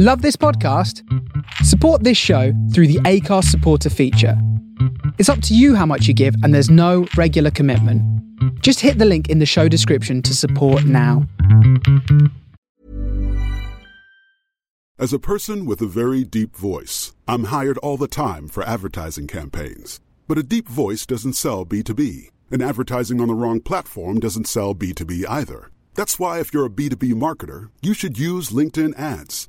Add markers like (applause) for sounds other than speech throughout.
Love this podcast? Support this show through the Acast supporter feature. It's up to you how much you give, and there's no regular commitment. Just hit the link in the show description to support now. As a person with a very deep voice, I'm hired all the time for advertising campaigns. But a deep voice doesn't sell B2B, and advertising on the wrong platform doesn't sell B2B either. That's why, if you're a B2B marketer, you should use LinkedIn ads.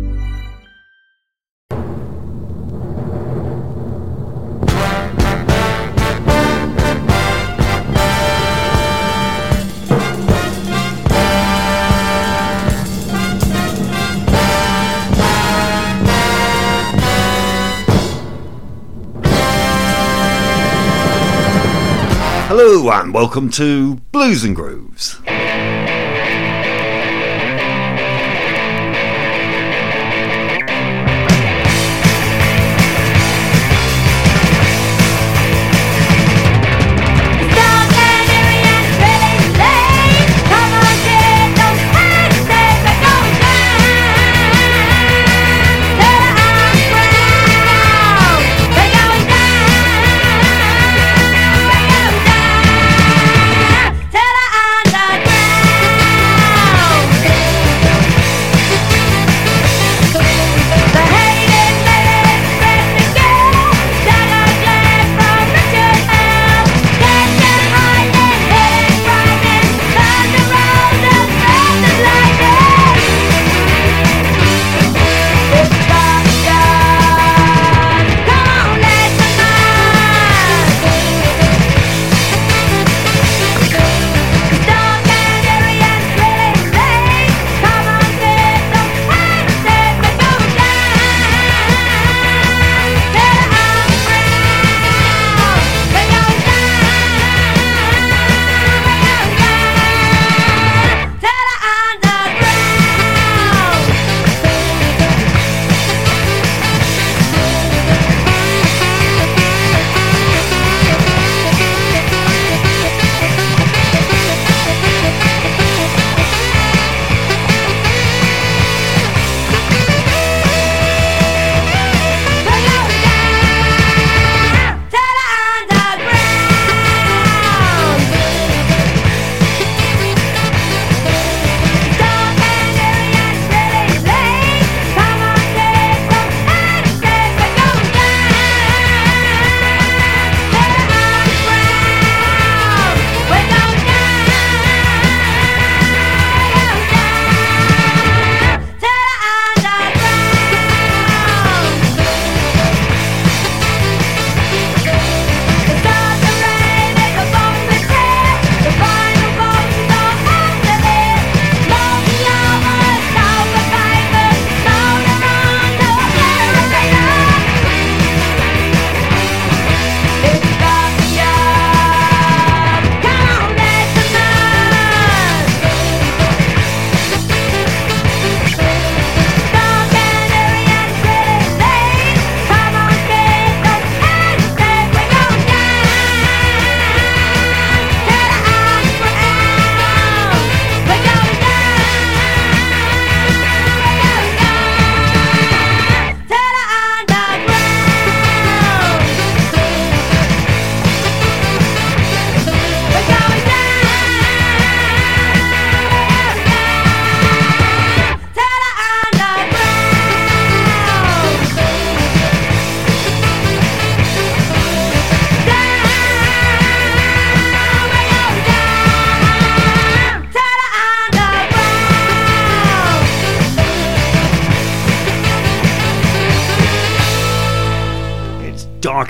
Hello and welcome to Blues and Grooves.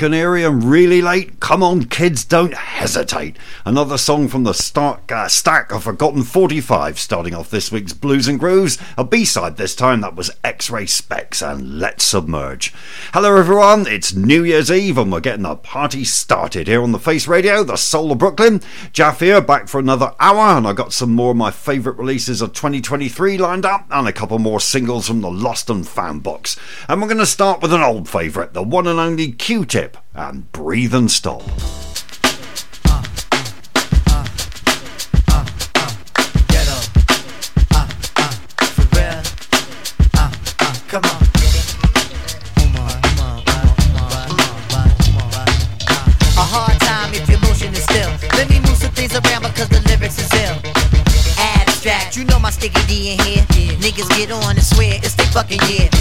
Eerie and really late? Come on, kids, don't hesitate. Another song from the start, uh, stack of Forgotten 45, starting off this week's Blues and Grooves. A B side this time, that was X Ray Spex and Let's Submerge. Hello, everyone, it's New Year's Eve, and we're getting the party started here on the Face Radio, the Soul of Brooklyn. Jaf here, back for another hour, and I got some more of my favourite releases of 2023 lined up, and a couple more singles from the Lost and Found box. And we're going to start with an old favourite, the one and only Q-Tip and Breathe and Stop. Niggas get on and swear it's their fucking year.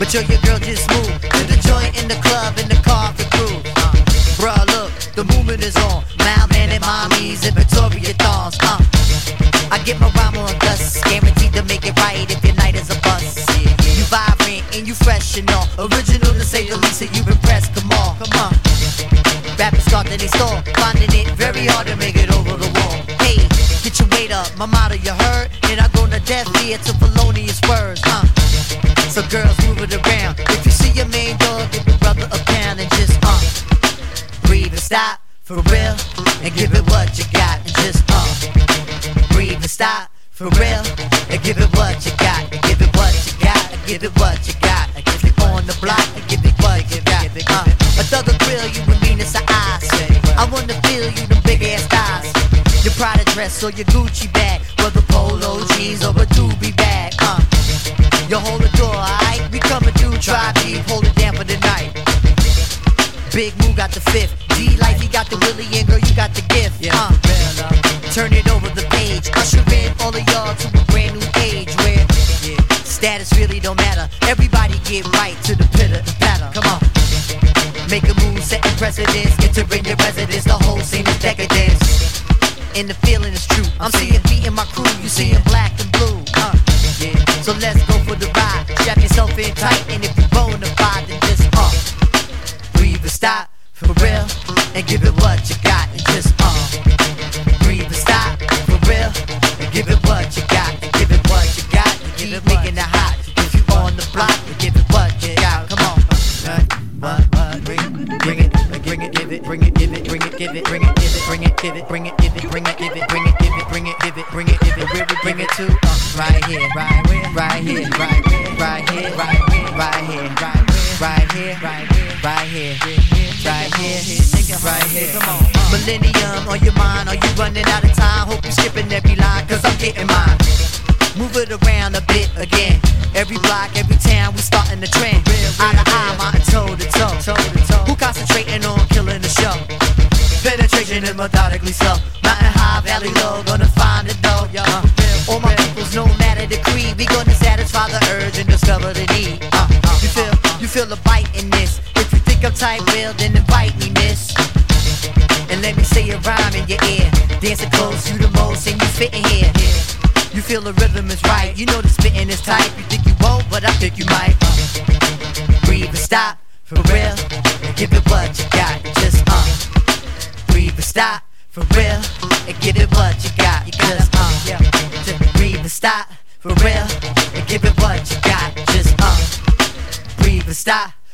But yo, your girl just moved to the joint in the club in the car for groove. Uh, bruh, look, the movement is on. Malman mommies and Victoria thongs. Uh, I get my rhyme on dust, guaranteed to make it right if your night is a bust. You vibrant and you fresh and all. Original to say the least, that you impressed. Come on, come on. Rappers start to they store, finding it very hard to make it over the wall. Hey, get your weight up, my motto you heard, and here to felonious words. Uh, so girls move it around. If you see your main dog, give your brother a pound and just uh breathe and stop for real and give it what you got and just uh breathe and stop for real and give it what you got and give it what you got and give it what you got and give it on the block and give it what you got. Uh, a thug will grill you with meanness of eyes. I wanna feel you the big ass thighs. Your Prada dress or your Gucci bag, polo jeans or a doobie bag. Uh, you hold the door, alright? We coming through, try deep, hold it down for the night. Big Moo got the fifth. D Life, he got the Willie, and girl, you got the gift. Yeah, uh, turn it over the page. Usher in all of y'all to a brand new age where yeah, status really don't matter. Everybody get right to the pitter patter. Come on. Make a move, setting precedence. Entering your residence, the whole scene is decadence. And the feeling is true. I'm seeing beating my crew, you seeing black and blue. Uh. So let's go for the ride. Strap yourself in tight, and if you're bona fide, then just uh, breathe and stop for real, and give it what you got, and just Millennium on your mind, are you running out of time? Hope you're skipping every line, cause I'm getting mine. Move it around a bit again. Every block, every town, we starting the trend. Eye to eye, mountain toe to toe. Who concentrating on killing the show? Penetration and methodically slow.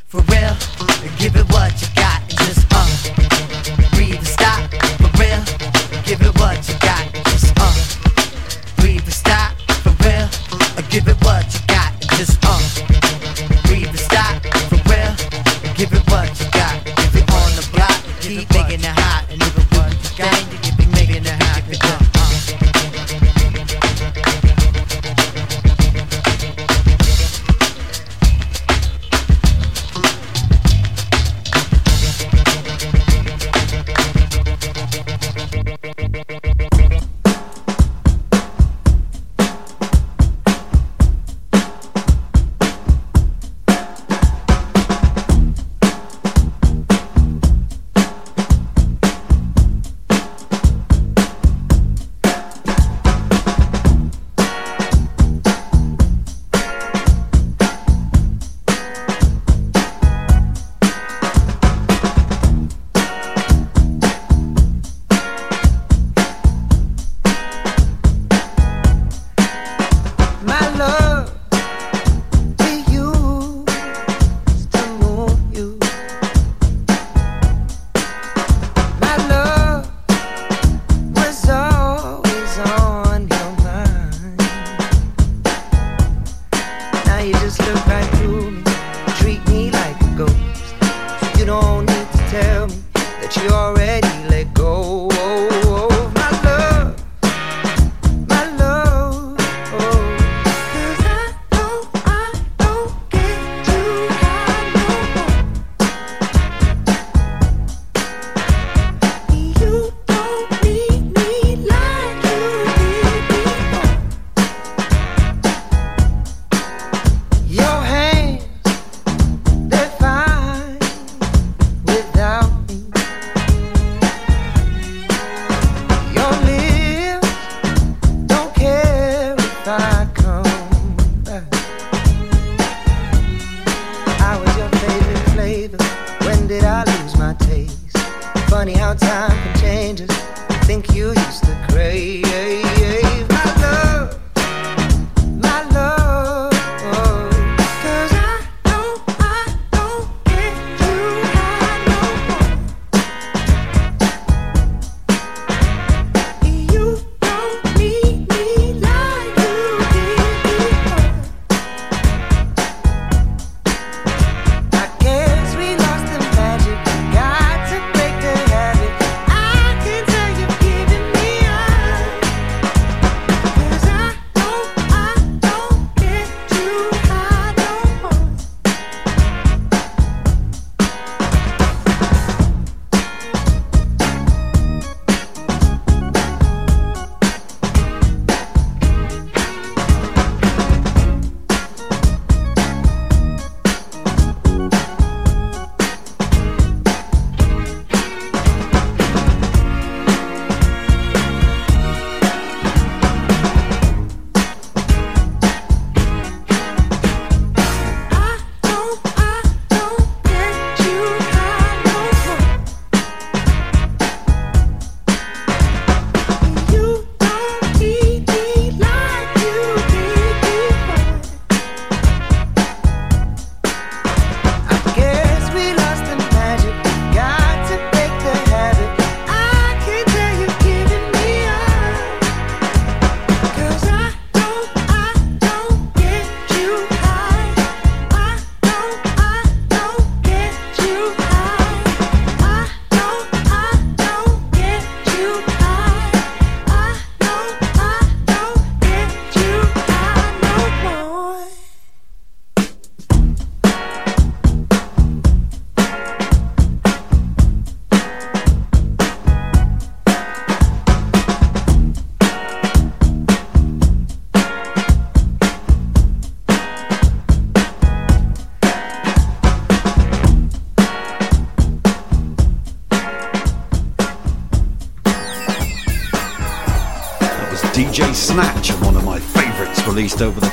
For real.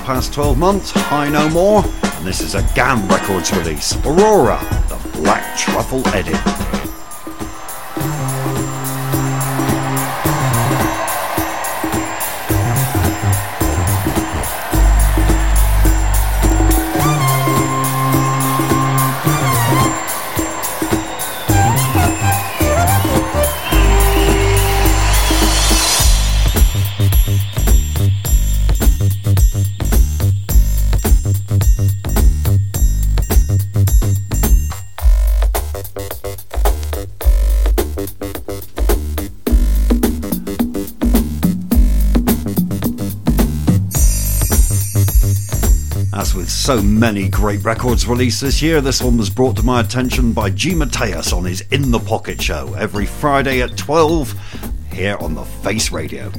Past 12 months, High No More, and this is a GAM Records release, Aurora, the Black Truffle Edit. So many great records released this year. This one was brought to my attention by G. Mateus on his In the Pocket show every Friday at 12 here on the Face Radio.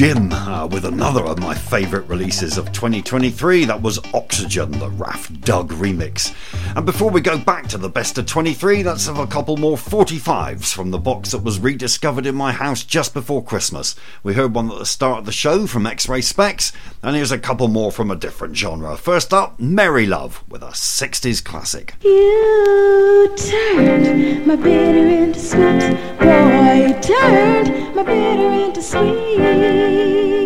Jim uh, with another of my favourite releases of 2023. That was Oxygen, the Raf Doug remix. And before we go back to the best of 23, let's have a couple more 45s from the box that was rediscovered in my house just before Christmas. We heard one at the start of the show from X Ray Spex, and here's a couple more from a different genre. First up, Mary Love with a 60s classic. You turned my bitter into sweet. Boy, you turned my bitter into sweet.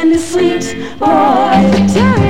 and a sweet boy.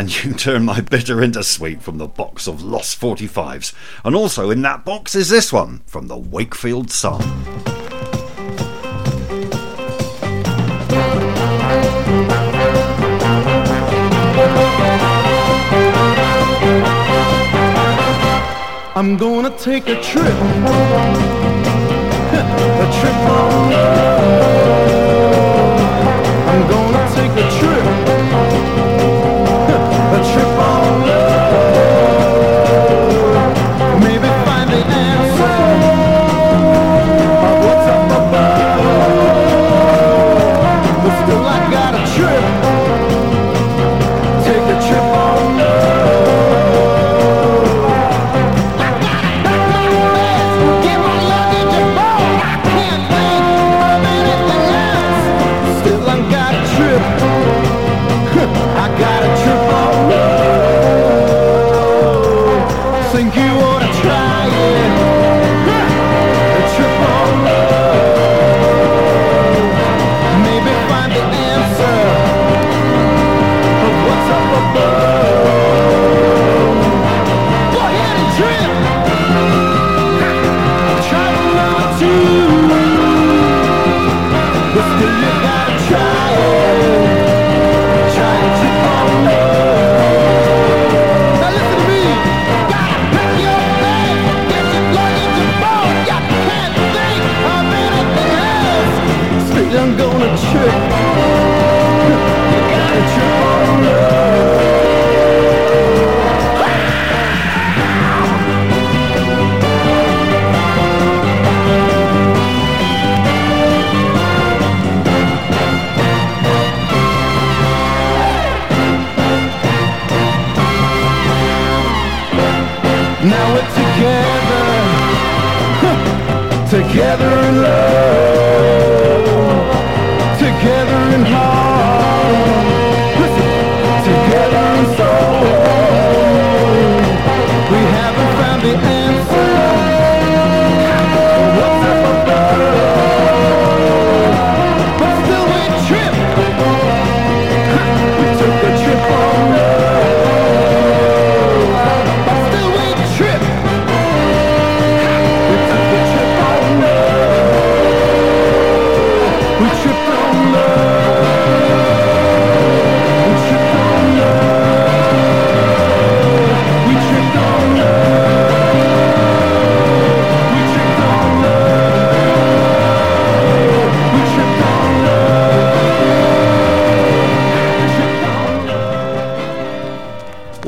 and (laughs) you turn my bitter into sweet from the box of lost 45s. And also in that box is this one from the Wakefield Sun. I'm gonna take a trip, (laughs) a trip on love. I'm gonna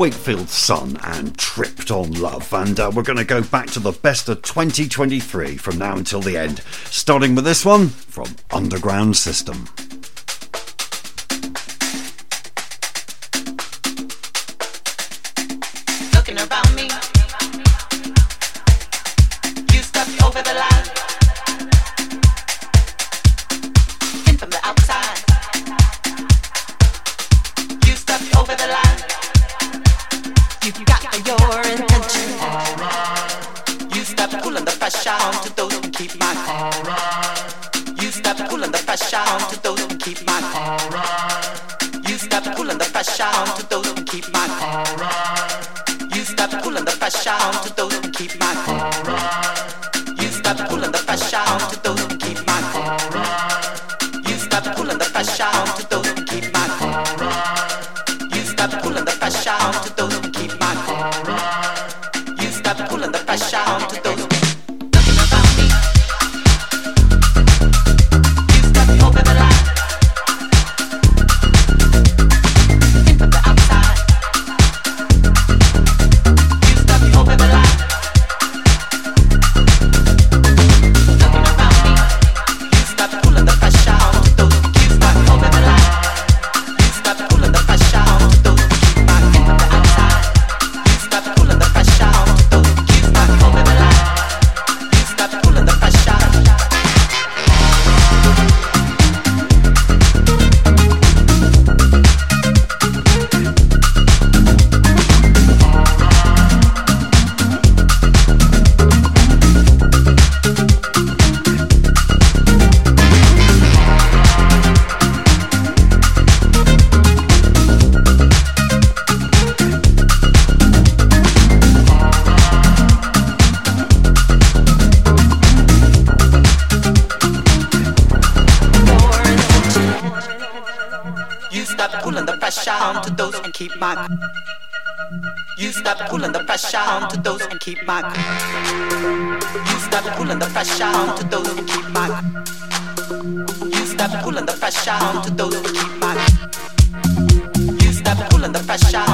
Wakefield's Son and Tripped on Love. And uh, we're going to go back to the best of 2023 from now until the end, starting with this one from Underground System. to those and keep my cool. You stop pulling the pressure on to those and keep my cool. You stop pulling the pressure on to those and keep my cool. You stop pulling the pressure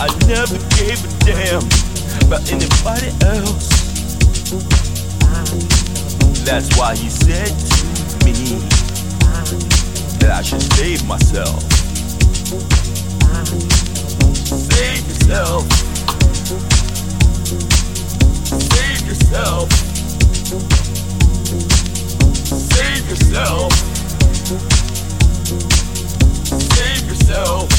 I never gave a damn about anybody else. That's why he said to me that I should save myself. Save yourself. Save yourself. Save yourself. Save yourself.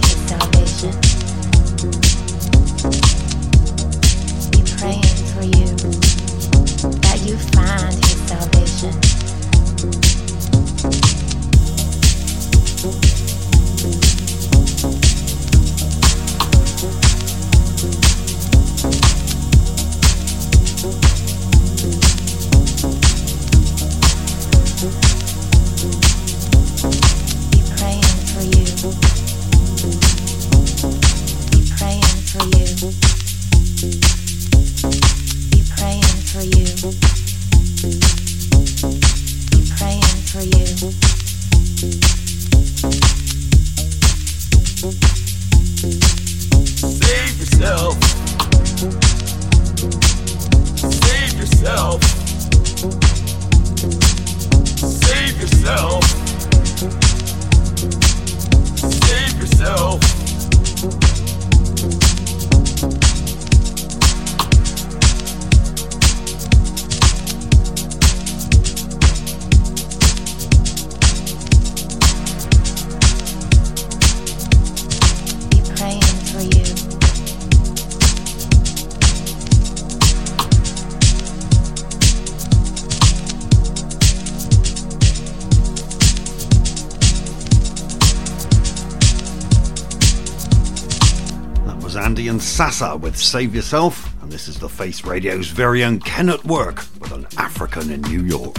Sasa with Save Yourself, and this is the Face Radio's very own Ken at Work with an African in New York.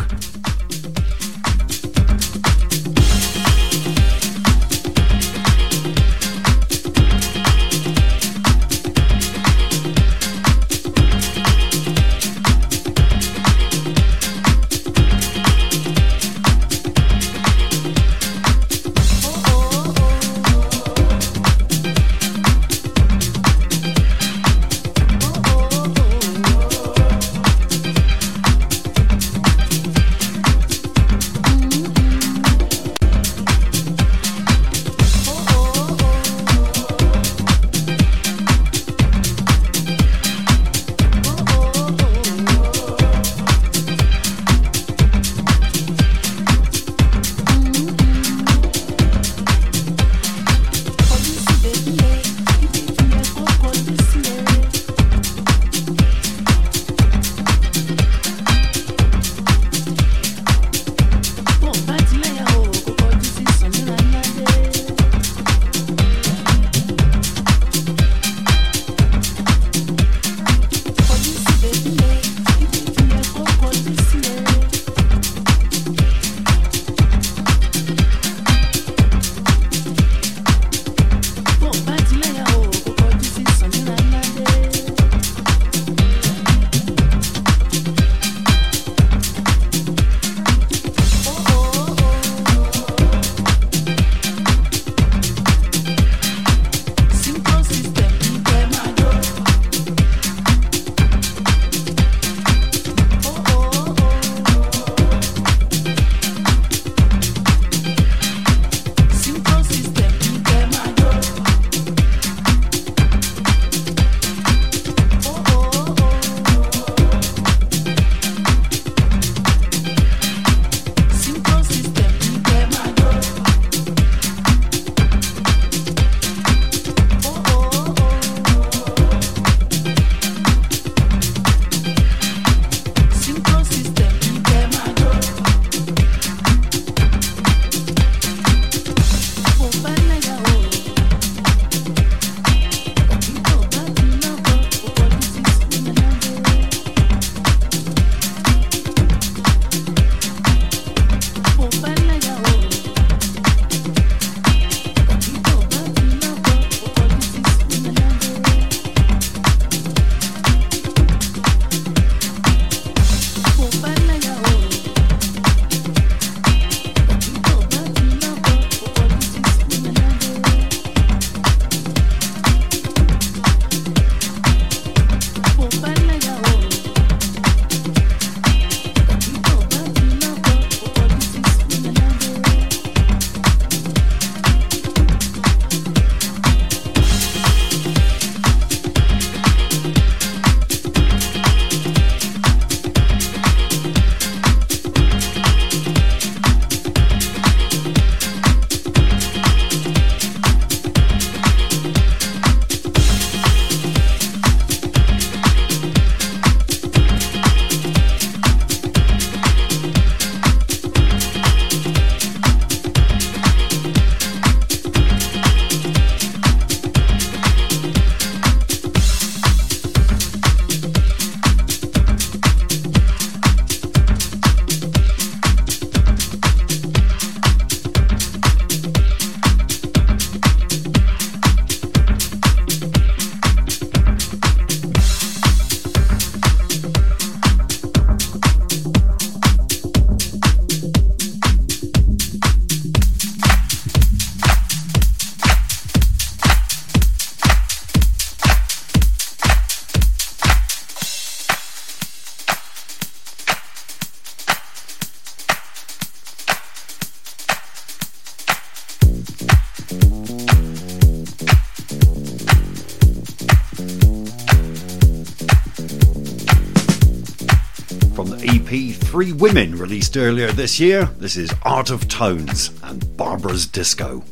Women released earlier this year. This is Art of Tones and Barbara's Disco.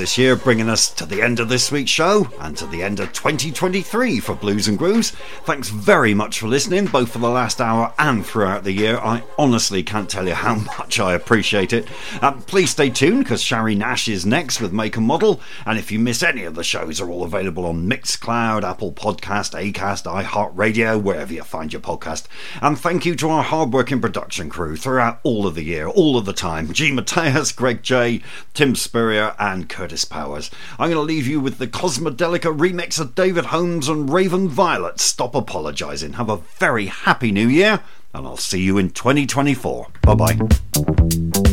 This year, bringing us the end of this week's show and to the end of 2023 for Blues and Grooves. Thanks very much for listening, both for the last hour and throughout the year. I honestly can't tell you how (laughs) much I appreciate it. Um, please stay tuned because Shari Nash is next with Make and Model. And if you miss any of the shows, they're all available on Mixcloud, Apple Podcast, Acast, iHeartRadio, wherever you find your podcast. And thank you to our hard-working production crew throughout all of the year, all of the time. G. Mateus, Greg J, Tim Spurrier, and Curtis Powers. I'm going leave you with the Cosmodelica remix of David Holmes and Raven Violet. Stop apologising. Have a very happy new year, and I'll see you in 2024. Bye bye.